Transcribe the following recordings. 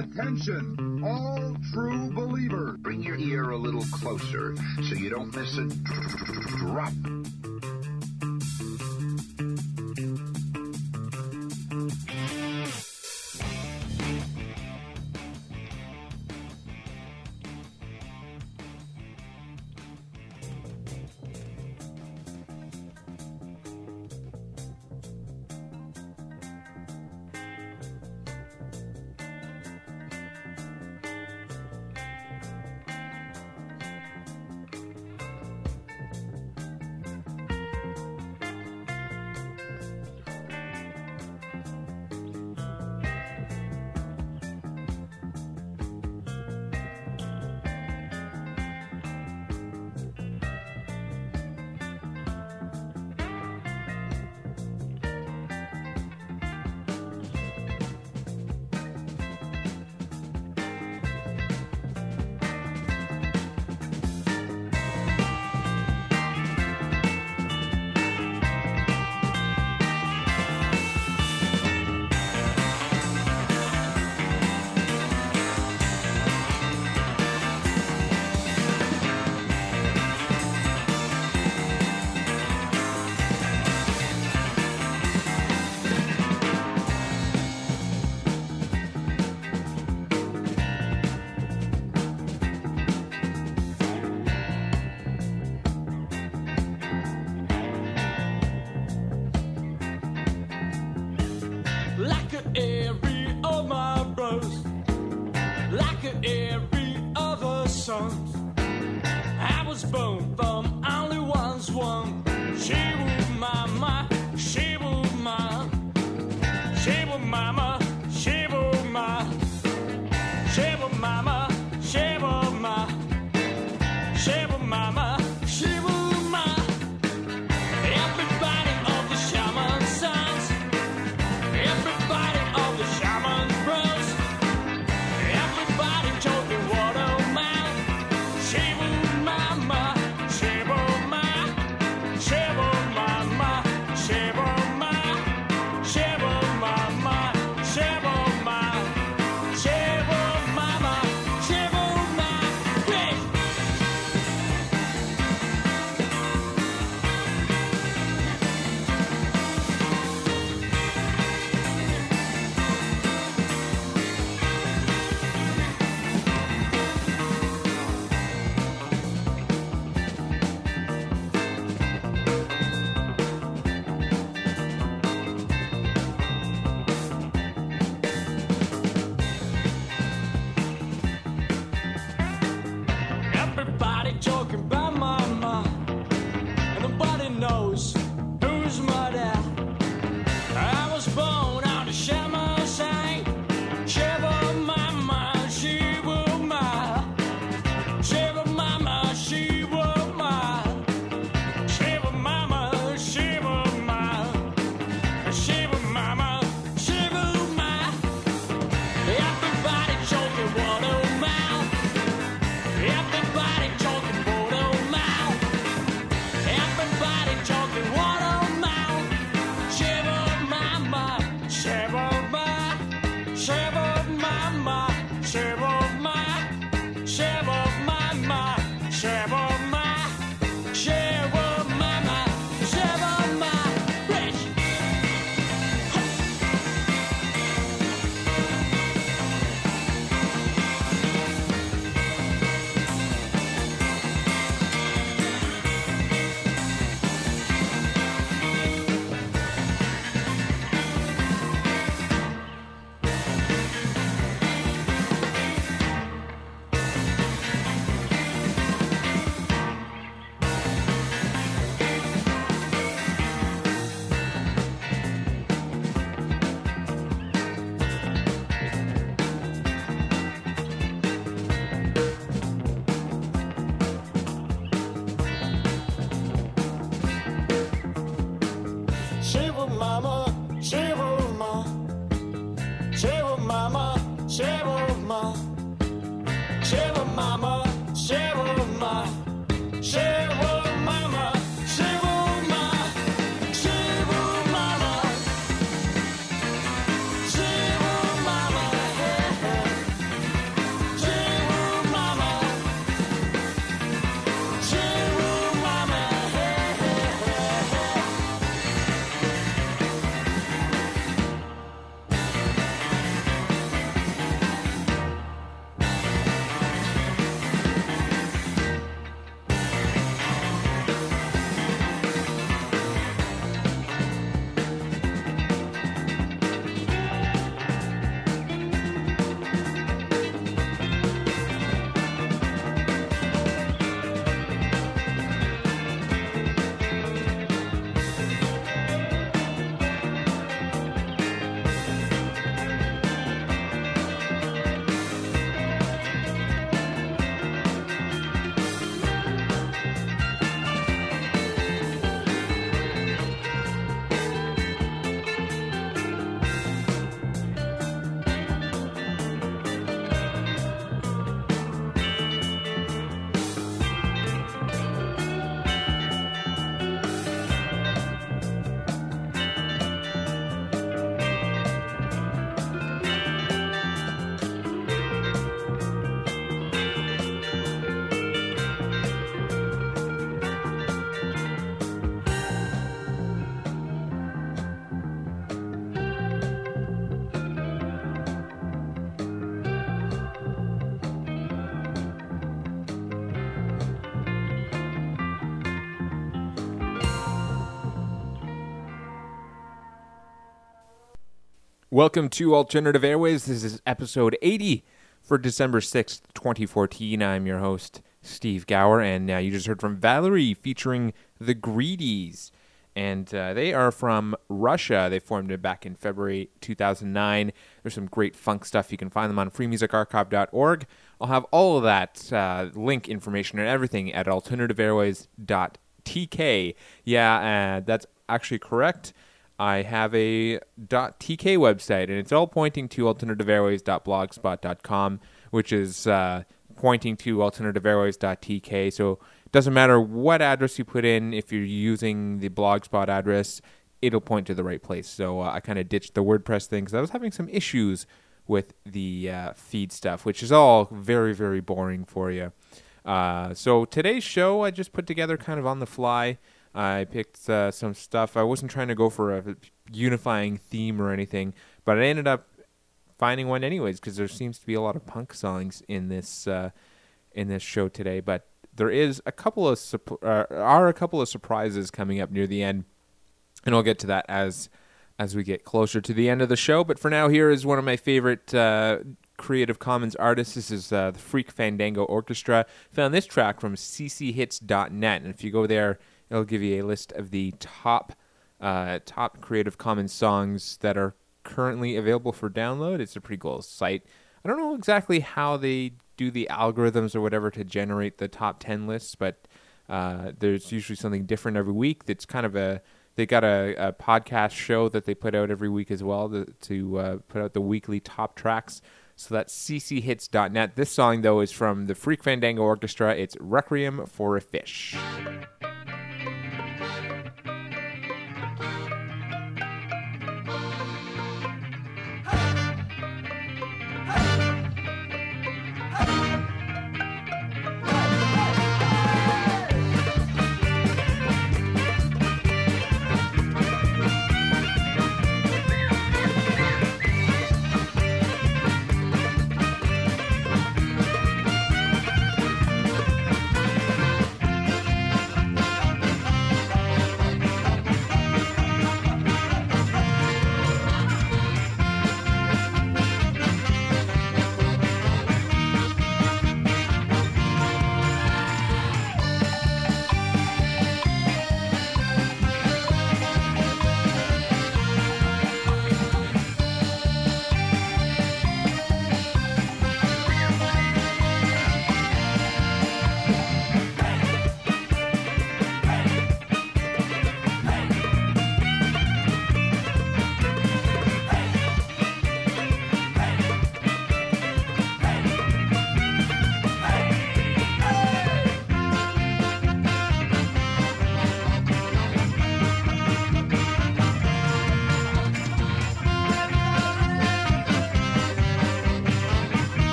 Attention, all true believers. Bring your ear a little closer so you don't miss a drop. Welcome to Alternative Airways. This is episode 80 for December 6th, 2014. I'm your host, Steve Gower, and uh, you just heard from Valerie featuring The Greedies. And uh, they are from Russia. They formed it back in February 2009. There's some great funk stuff. You can find them on freemusicarchive.org. I'll have all of that uh, link information and everything at alternativeairways.tk. Yeah, uh, that's actually correct. I have a .tk website, and it's all pointing to alternativeairways.blogspot.com, which is uh, pointing to alternativeairways.tk. So it doesn't matter what address you put in. If you're using the blogspot address, it'll point to the right place. So uh, I kind of ditched the WordPress thing because I was having some issues with the uh, feed stuff, which is all very, very boring for you. Uh, so today's show I just put together kind of on the fly. I picked uh, some stuff. I wasn't trying to go for a unifying theme or anything, but I ended up finding one anyways because there seems to be a lot of punk songs in this uh, in this show today. But there is a couple of uh, are a couple of surprises coming up near the end, and I'll get to that as as we get closer to the end of the show. But for now, here is one of my favorite. Uh, Creative Commons artists. This is uh, the Freak Fandango Orchestra. Found this track from cchits.net, and if you go there, It'll give you a list of the top uh, top Creative Commons songs that are currently available for download. It's a pretty cool site. I don't know exactly how they do the algorithms or whatever to generate the top 10 lists, but uh, there's usually something different every week. That's kind of a they got a, a podcast show that they put out every week as well to, to uh, put out the weekly top tracks. So that's cchits.net. This song though is from the Freak Fandango Orchestra. It's Requiem for a Fish.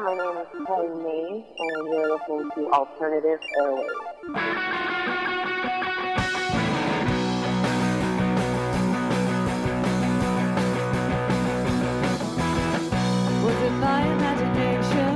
My name is Kelly Mays, and you're listening to Alternative Airways. Was it my imagination?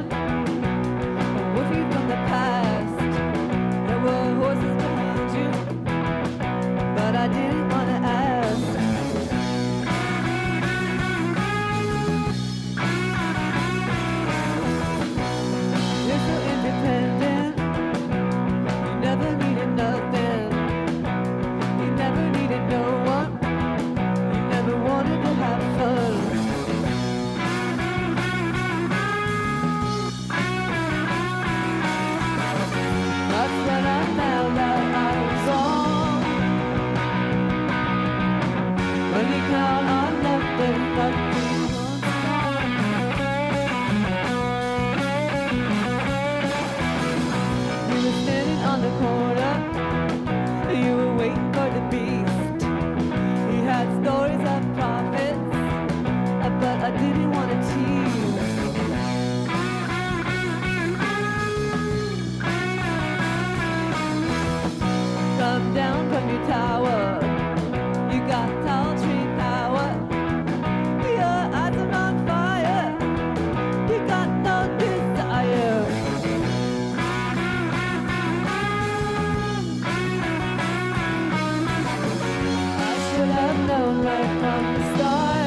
known right from the start.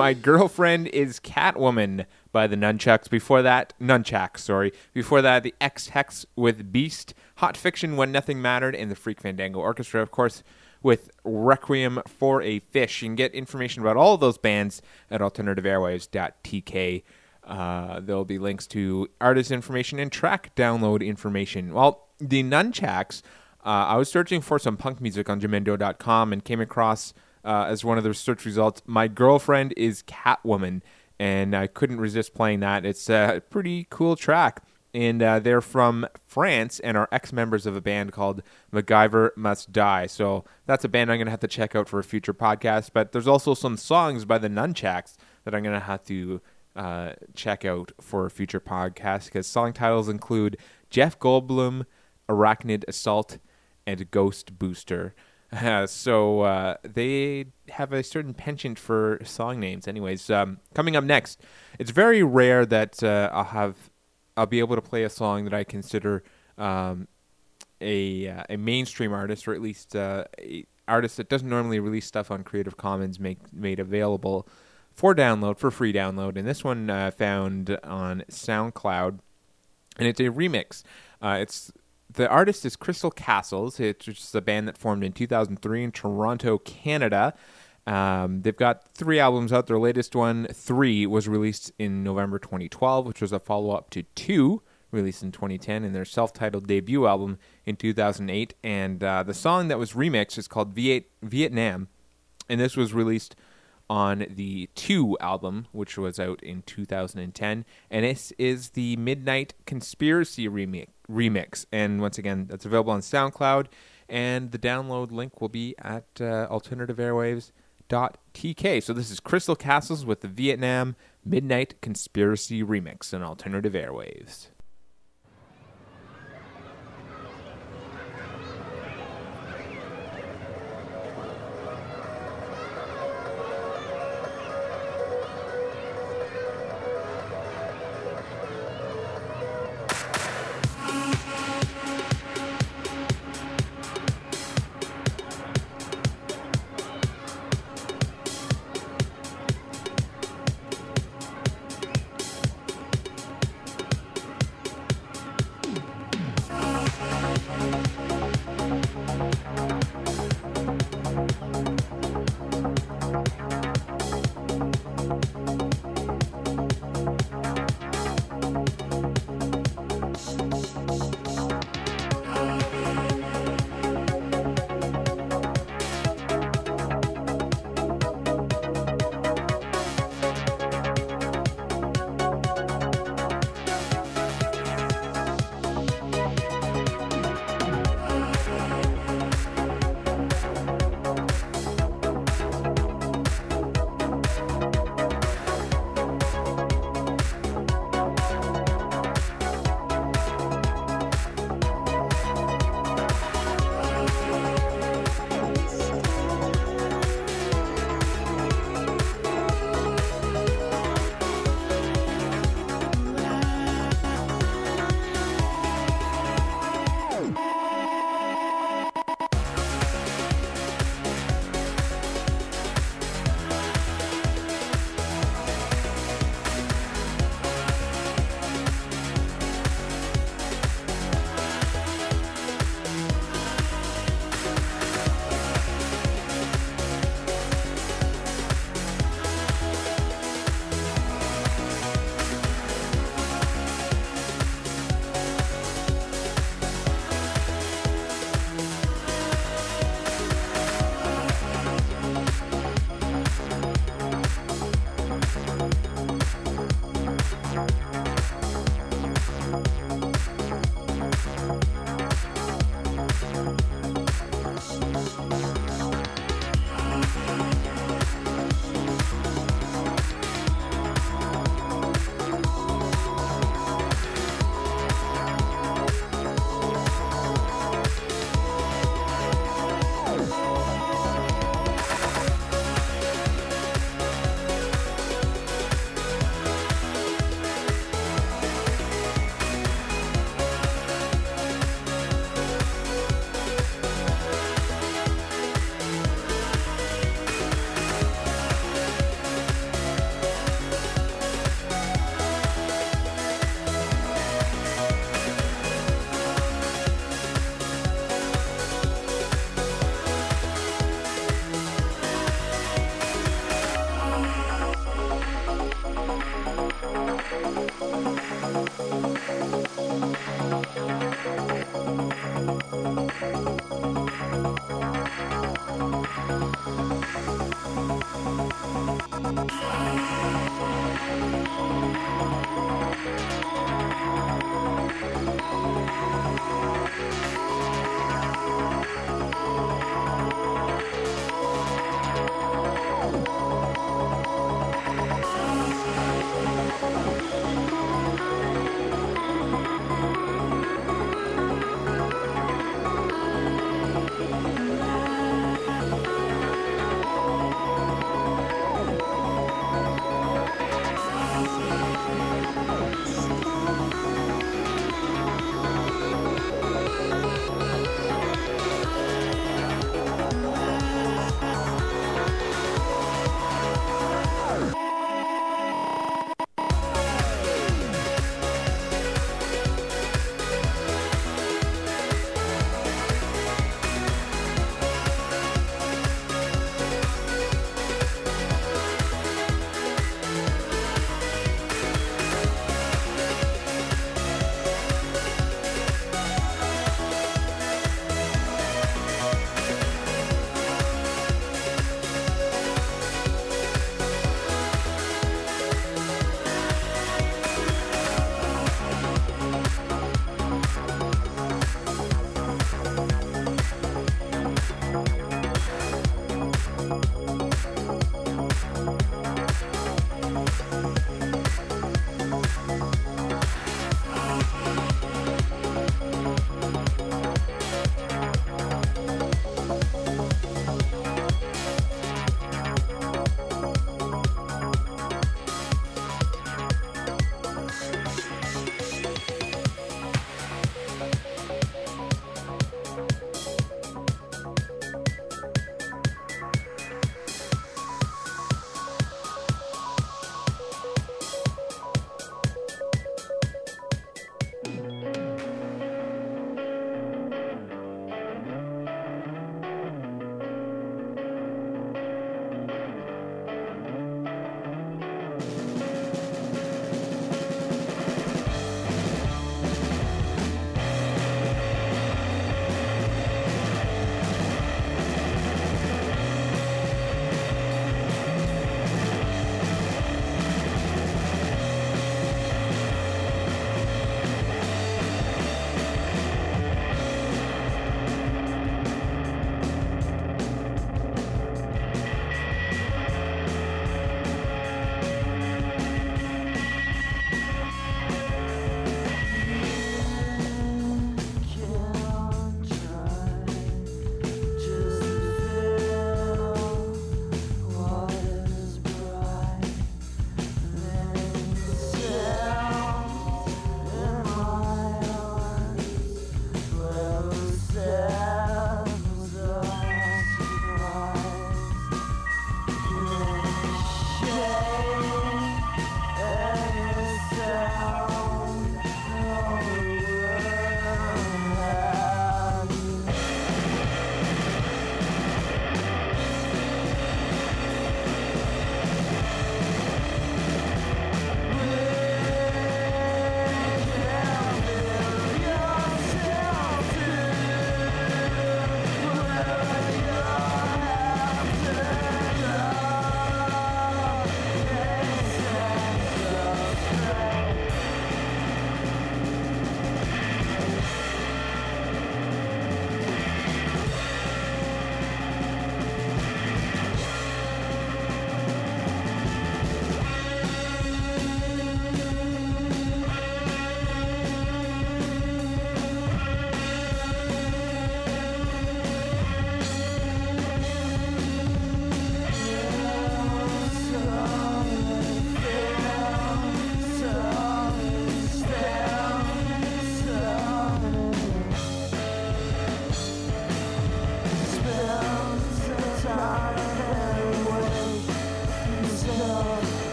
My girlfriend is Catwoman by the Nunchucks. Before that, Nunchucks, sorry. Before that, the X Hex with Beast, Hot Fiction When Nothing Mattered, and the Freak Fandango Orchestra, of course, with Requiem for a Fish. You can get information about all of those bands at alternativeairwaves.tk. Uh, there'll be links to artist information and track download information. Well, the Nunchucks, uh, I was searching for some punk music on Jamendo.com and came across uh, as one of the search results. My girlfriend is Catwoman, and I couldn't resist playing that. It's a pretty cool track. And uh, they're from France and are ex members of a band called MacGyver Must Die. So that's a band I'm going to have to check out for a future podcast. But there's also some songs by the Nunchucks that I'm going to have to uh, check out for a future podcast because song titles include Jeff Goldblum, Arachnid Assault, and Ghost Booster. So uh, they have a certain penchant for song names. Anyways, um, coming up next, it's very rare that uh, I'll have I'll be able to play a song that I consider um, a uh, a mainstream artist, or at least uh, a artist that doesn't normally release stuff on Creative Commons, make made available for download for free download. And this one uh, found on SoundCloud, and it's a remix. Uh, it's the artist is Crystal Castles. It's just a band that formed in 2003 in Toronto, Canada. Um, they've got three albums out. Their latest one, Three, was released in November 2012, which was a follow up to Two, released in 2010, and their self titled debut album in 2008. And uh, the song that was remixed is called Viet- Vietnam, and this was released on the Two album, which was out in 2010. And this is the Midnight Conspiracy remix. remix. And once again, that's available on SoundCloud. And the download link will be at uh, alternativeairwaves.tk. So this is Crystal Castles with the Vietnam Midnight Conspiracy remix on Alternative Airwaves.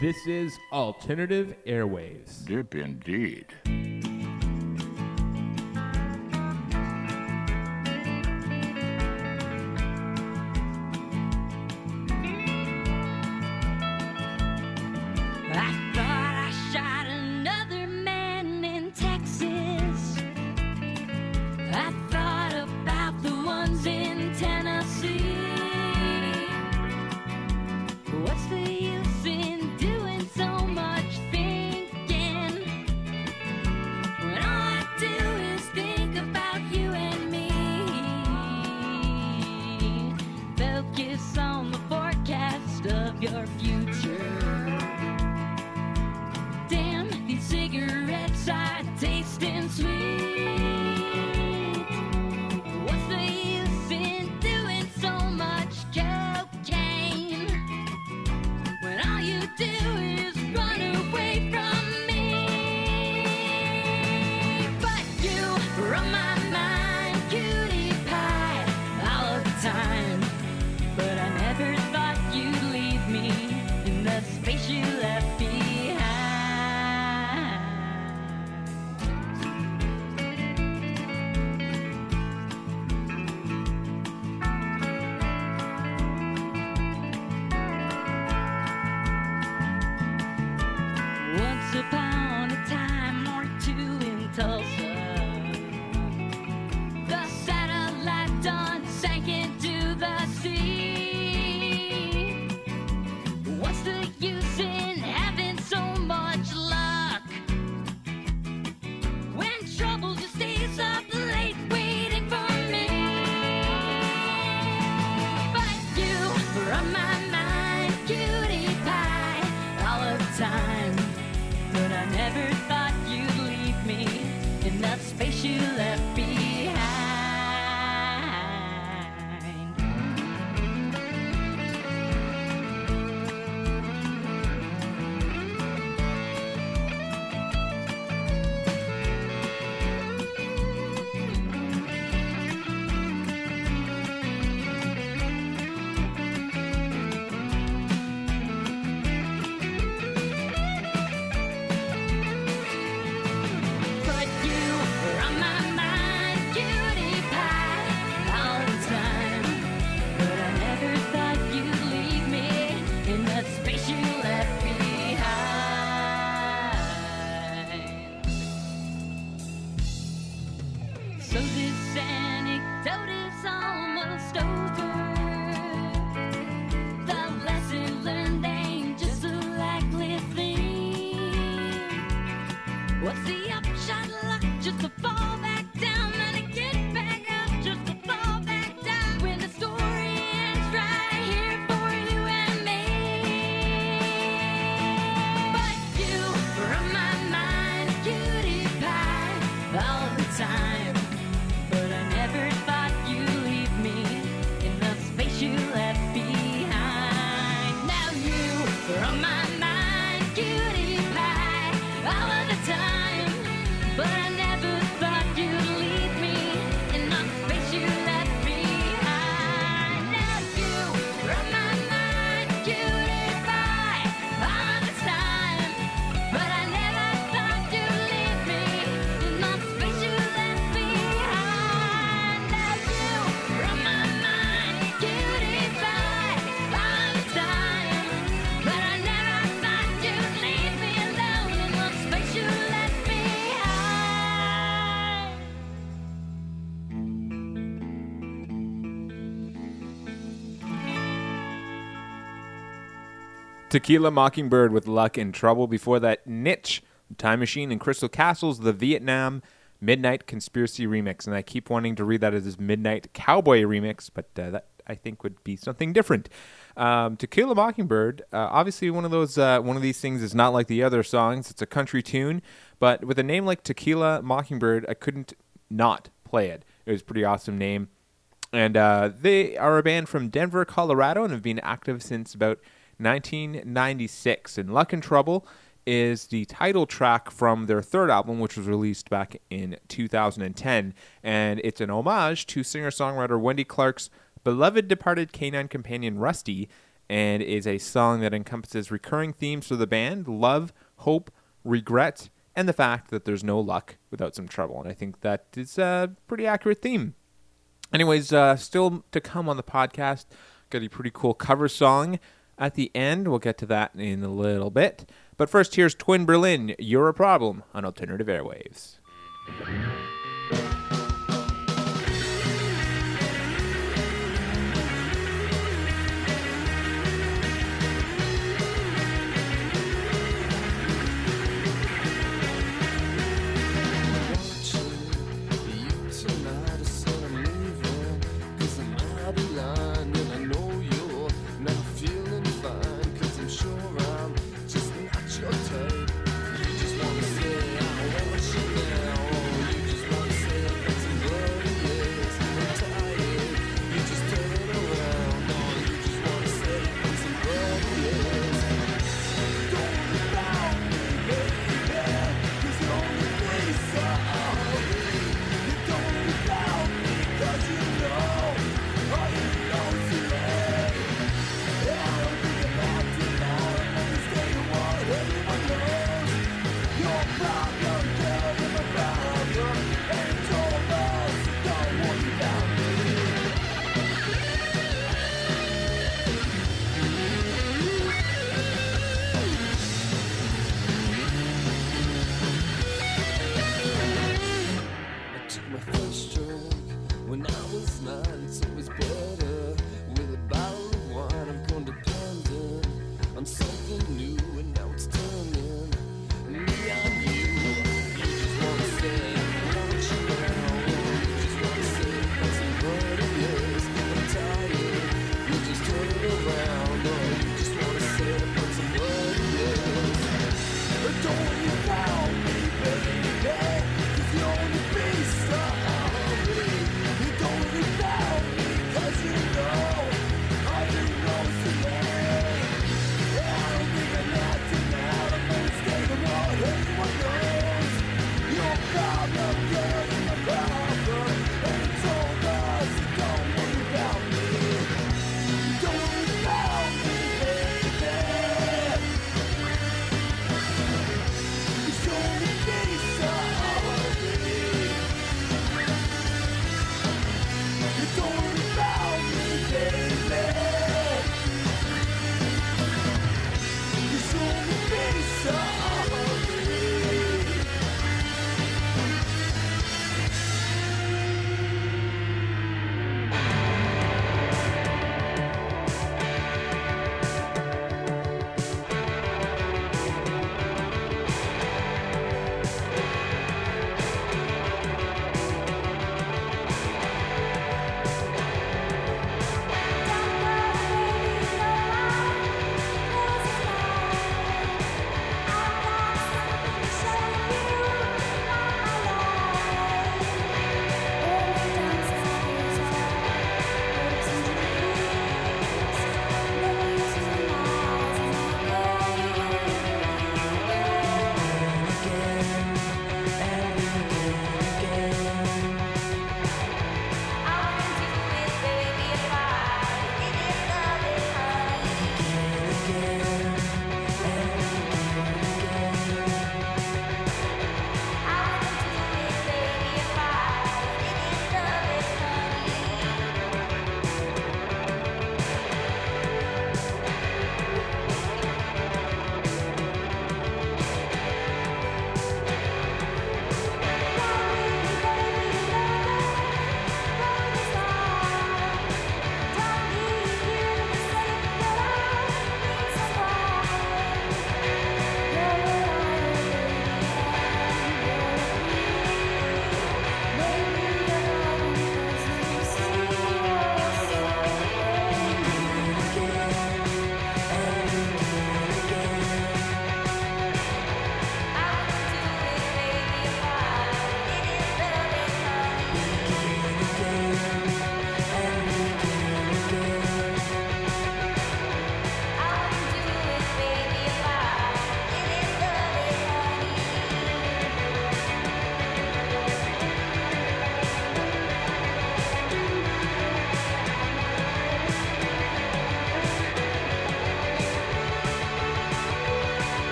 This is Alternative airwaves. Dip indeed. facial Tequila Mockingbird with Luck and Trouble. Before that, Niche, Time Machine, and Crystal Castles, the Vietnam Midnight Conspiracy remix. And I keep wanting to read that as Midnight Cowboy remix, but uh, that I think would be something different. Um, Mockingbird, uh, obviously one of those uh, one of these things is not like the other songs. It's a country tune, but with a name like Tequila Mockingbird, I couldn't not play it. It was a pretty awesome name, and uh, they are a band from Denver, Colorado, and have been active since about 1996. And Luck and Trouble is the title track from their third album, which was released back in 2010. And it's an homage to singer songwriter Wendy Clark's beloved departed canine companion Rusty, and is a song that encompasses recurring themes for the band love, hope, regret, and the fact that there's no luck without some trouble. And I think that is a pretty accurate theme. Anyways, uh, still to come on the podcast, got a pretty cool cover song at the end. We'll get to that in a little bit. But first, here's Twin Berlin, You're a Problem on Alternative Airwaves.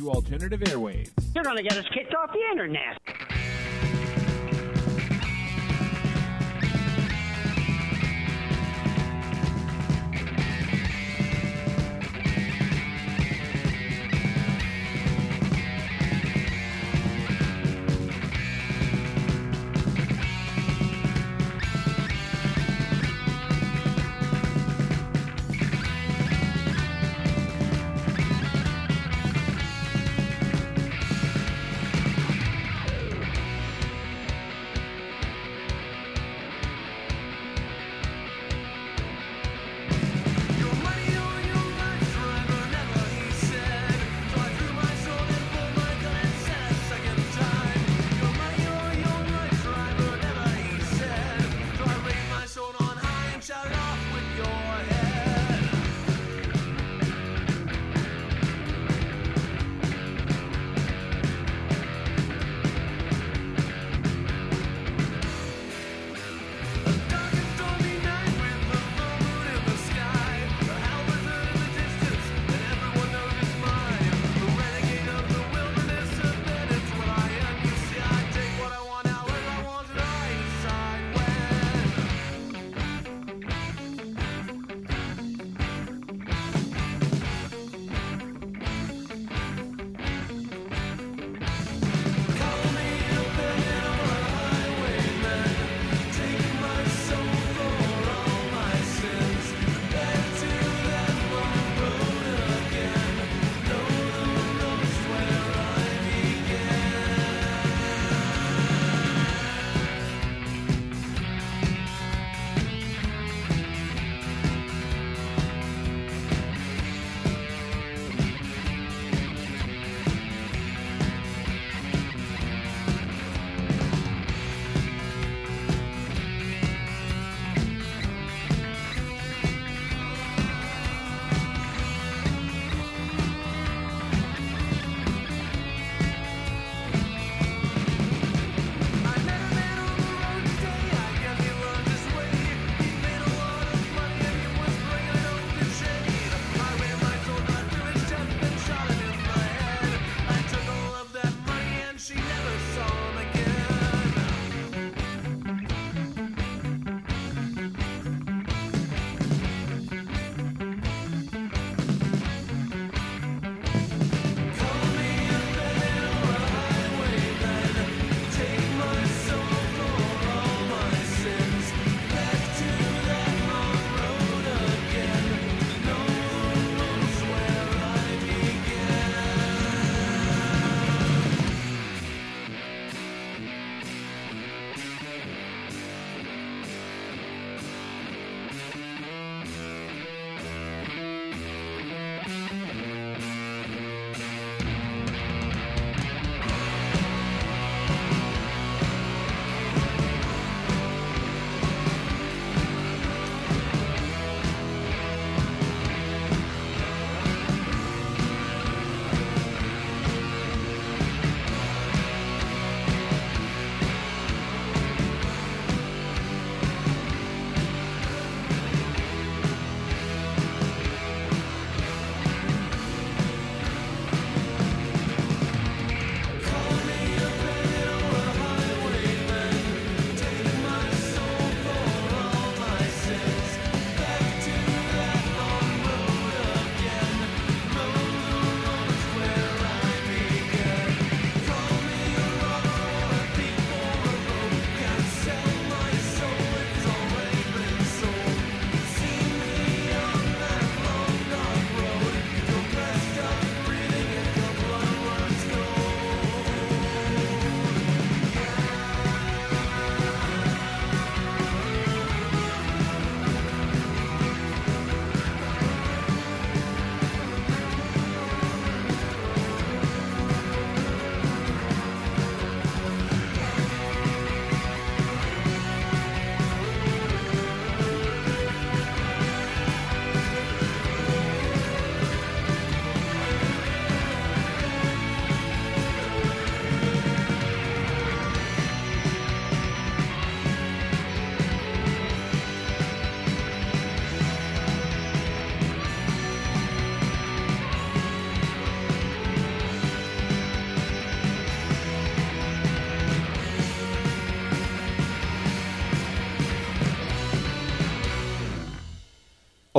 To Alternative Airwaves. You're going to get us kicked off the internet.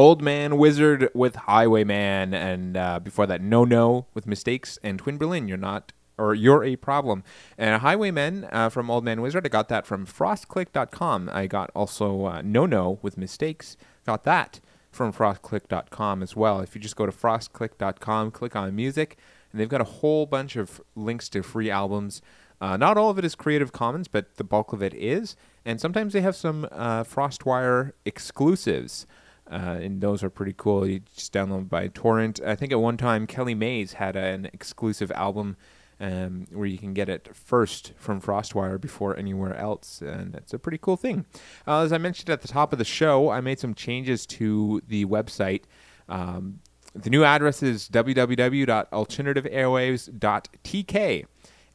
Old Man Wizard with Highwayman, and uh, before that, No No with Mistakes, and Twin Berlin, You're Not, or You're a Problem. And Highwayman uh, from Old Man Wizard, I got that from frostclick.com. I got also uh, No No with Mistakes, got that from frostclick.com as well. If you just go to frostclick.com, click on music, and they've got a whole bunch of links to free albums. Uh, not all of it is Creative Commons, but the bulk of it is. And sometimes they have some uh, FrostWire exclusives, uh, and those are pretty cool. You just download by torrent. I think at one time Kellee Maize had an exclusive album um, where you can get it first from FrostWire before anywhere else, and it's a pretty cool thing. Uh, as I mentioned at the top of the show, I made some changes to the website. Um, the new address is www.alternativeairwaves.tk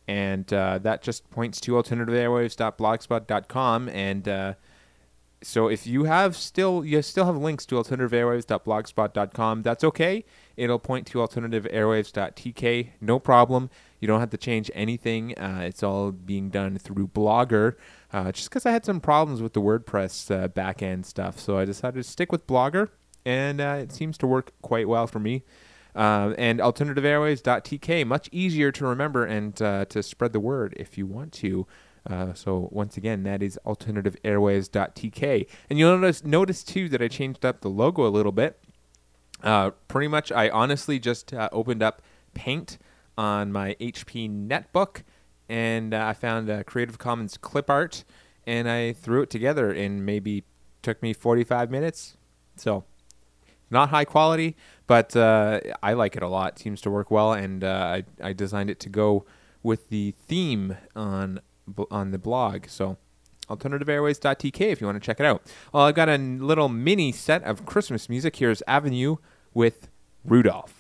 and uh, that just points to alternativeairwaves.blogspot.com and uh, so if you have still you still have links to alternativeairwaves.blogspot.com that's okay. It'll point to alternativeairwaves.tk no problem. You don't have to change anything. Uh, it's all being done through blogger uh, just because i had some problems with the wordpress uh, backend stuff. So i decided to stick with blogger and uh, it seems to work quite well for me. Uh, and alternativeairwaves.tk, much easier to remember and uh, to spread the word if you want to. Uh, so once again, that is alternativeairwaves.tk. And you'll notice, notice too that I changed up the logo a little bit. Uh, pretty much, I honestly just uh, opened up Paint on my HP netbook, and uh, I found Creative Commons clip art, and I threw it together in maybe took me 45 minutes. So not high quality, but uh, I like it a lot. It seems to work well, and I I designed it to go with the theme on on the blog. So alternativeairwaves.tk if you want to check it out. Well, I've got a little mini set of Christmas music. Here's Avenue with Rudolph. Rudolph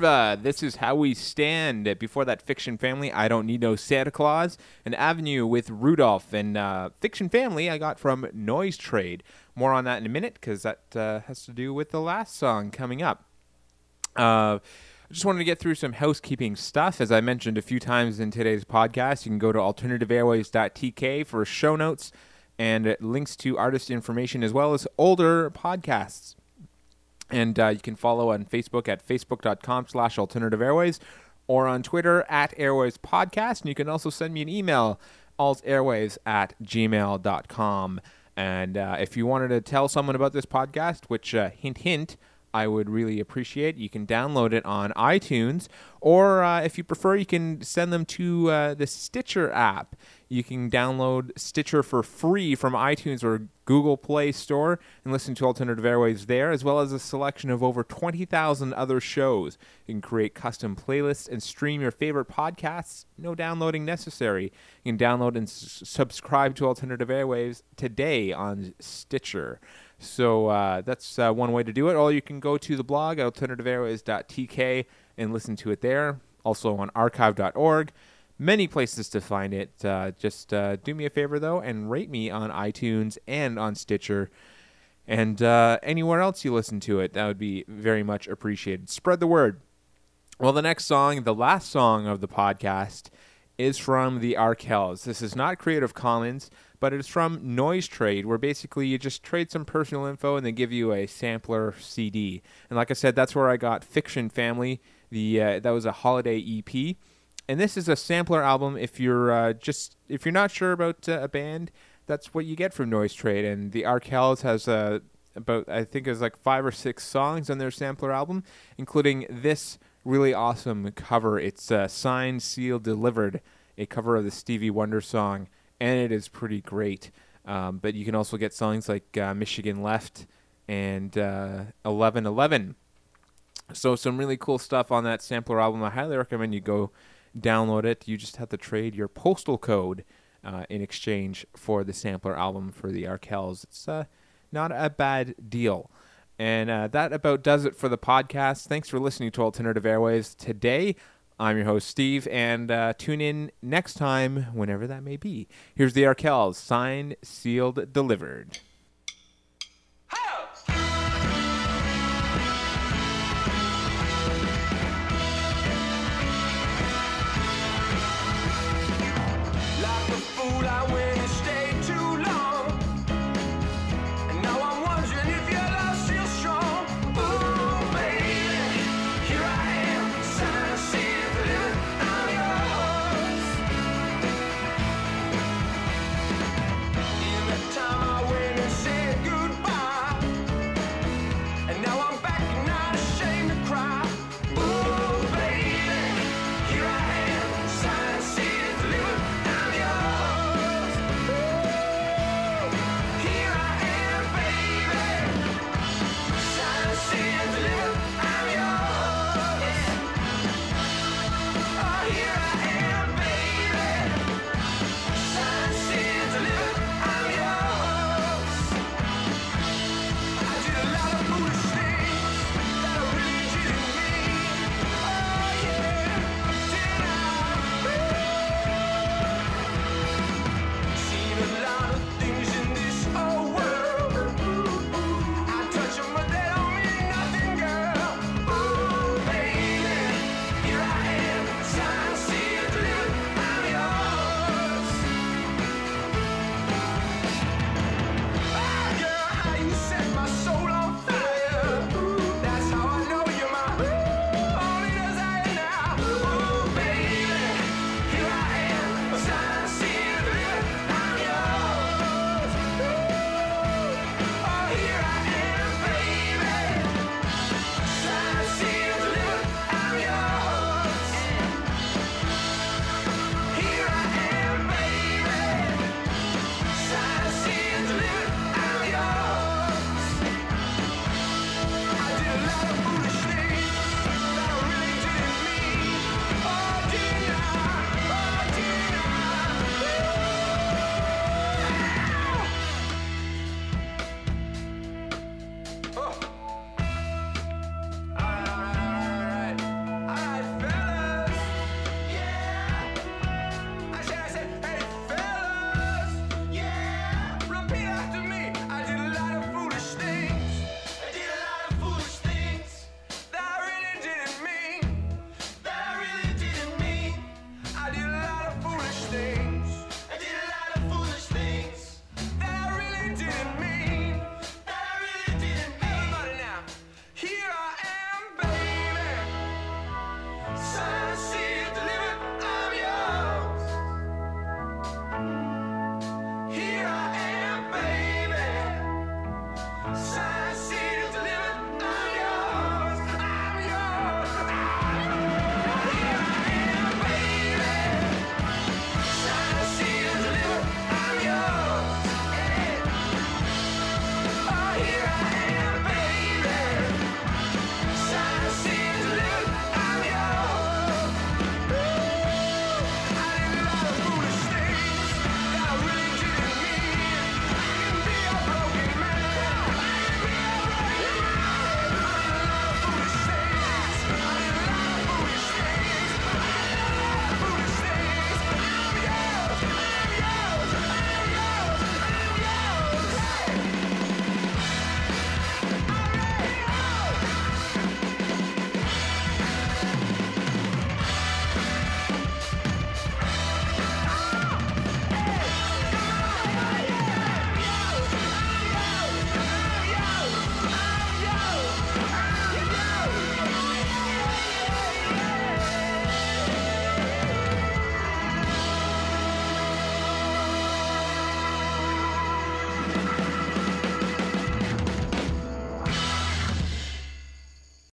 Merva, this is how we stand. Before that, Fiction Family, I don't need no Santa Claus. An Avenue with Rudolph and uh, Fiction Family, I got from NoiseTrade. More on that in a minute because that uh, has to do with the last song coming up. Uh, I just wanted to get through some housekeeping stuff. As I mentioned a few times in today's podcast, you can go to alternativeairwaves.tk for show notes and links to artist information as well as older podcasts. And uh, you can follow on Facebook at facebook.com slash alternative airwaves or on Twitter at airwaves podcast. And you can also send me an email, altairwaves at gmail.com. And uh, if you wanted to tell someone about this podcast, which, uh, hint, hint, I would really appreciate. You can download it on iTunes, or uh, if you prefer, you can send them to uh, the Stitcher app. You can download Stitcher for free from iTunes or Google Play Store and listen to Alternative Airwaves there, as well as a selection of over 20,000 other shows. You can create custom playlists and stream your favorite podcasts, no downloading necessary. You can download and s- subscribe to Alternative Airwaves today on Stitcher. So uh, that's uh, one way to do it. Or you can go to the blog at alternativeairwaves.tk and listen to it there. Also on archive.org. Many places to find it. Uh, just uh, do me a favor, though, and rate me on iTunes and on Stitcher. And uh, anywhere else you listen to it, that would be very much appreciated. Spread the word. Well, the next song, the last song of the podcast, is from the Arkells. This is not Creative Commons, but it's from NoiseTrade, where basically you just trade some personal info and they give you a sampler CD. And like I said, that's where I got Fiction Family. The uh, that was a holiday EP, and this is a sampler album. If you're uh, just if you're not sure about uh, a band, that's what you get from NoiseTrade. And the Arkells has uh, about I think it was like five or six songs on their sampler album, including this really awesome cover. It's uh, signed, sealed, delivered, a cover of the Stevie Wonder song, and it is pretty great. Um, but you can also get songs like uh, Michigan Left and uh, Eleven Eleven. So some really cool stuff on that sampler album. I highly recommend you go download it. You just have to trade your postal code uh, in exchange for the sampler album for the Arkells. It's uh, not a bad deal. And uh, that about does it for the podcast. Thanks for listening to Alternative Airwaves today. I'm your host, Steve, and uh, tune in next time, whenever that may be. Here's the Arkells, signed, sealed, delivered.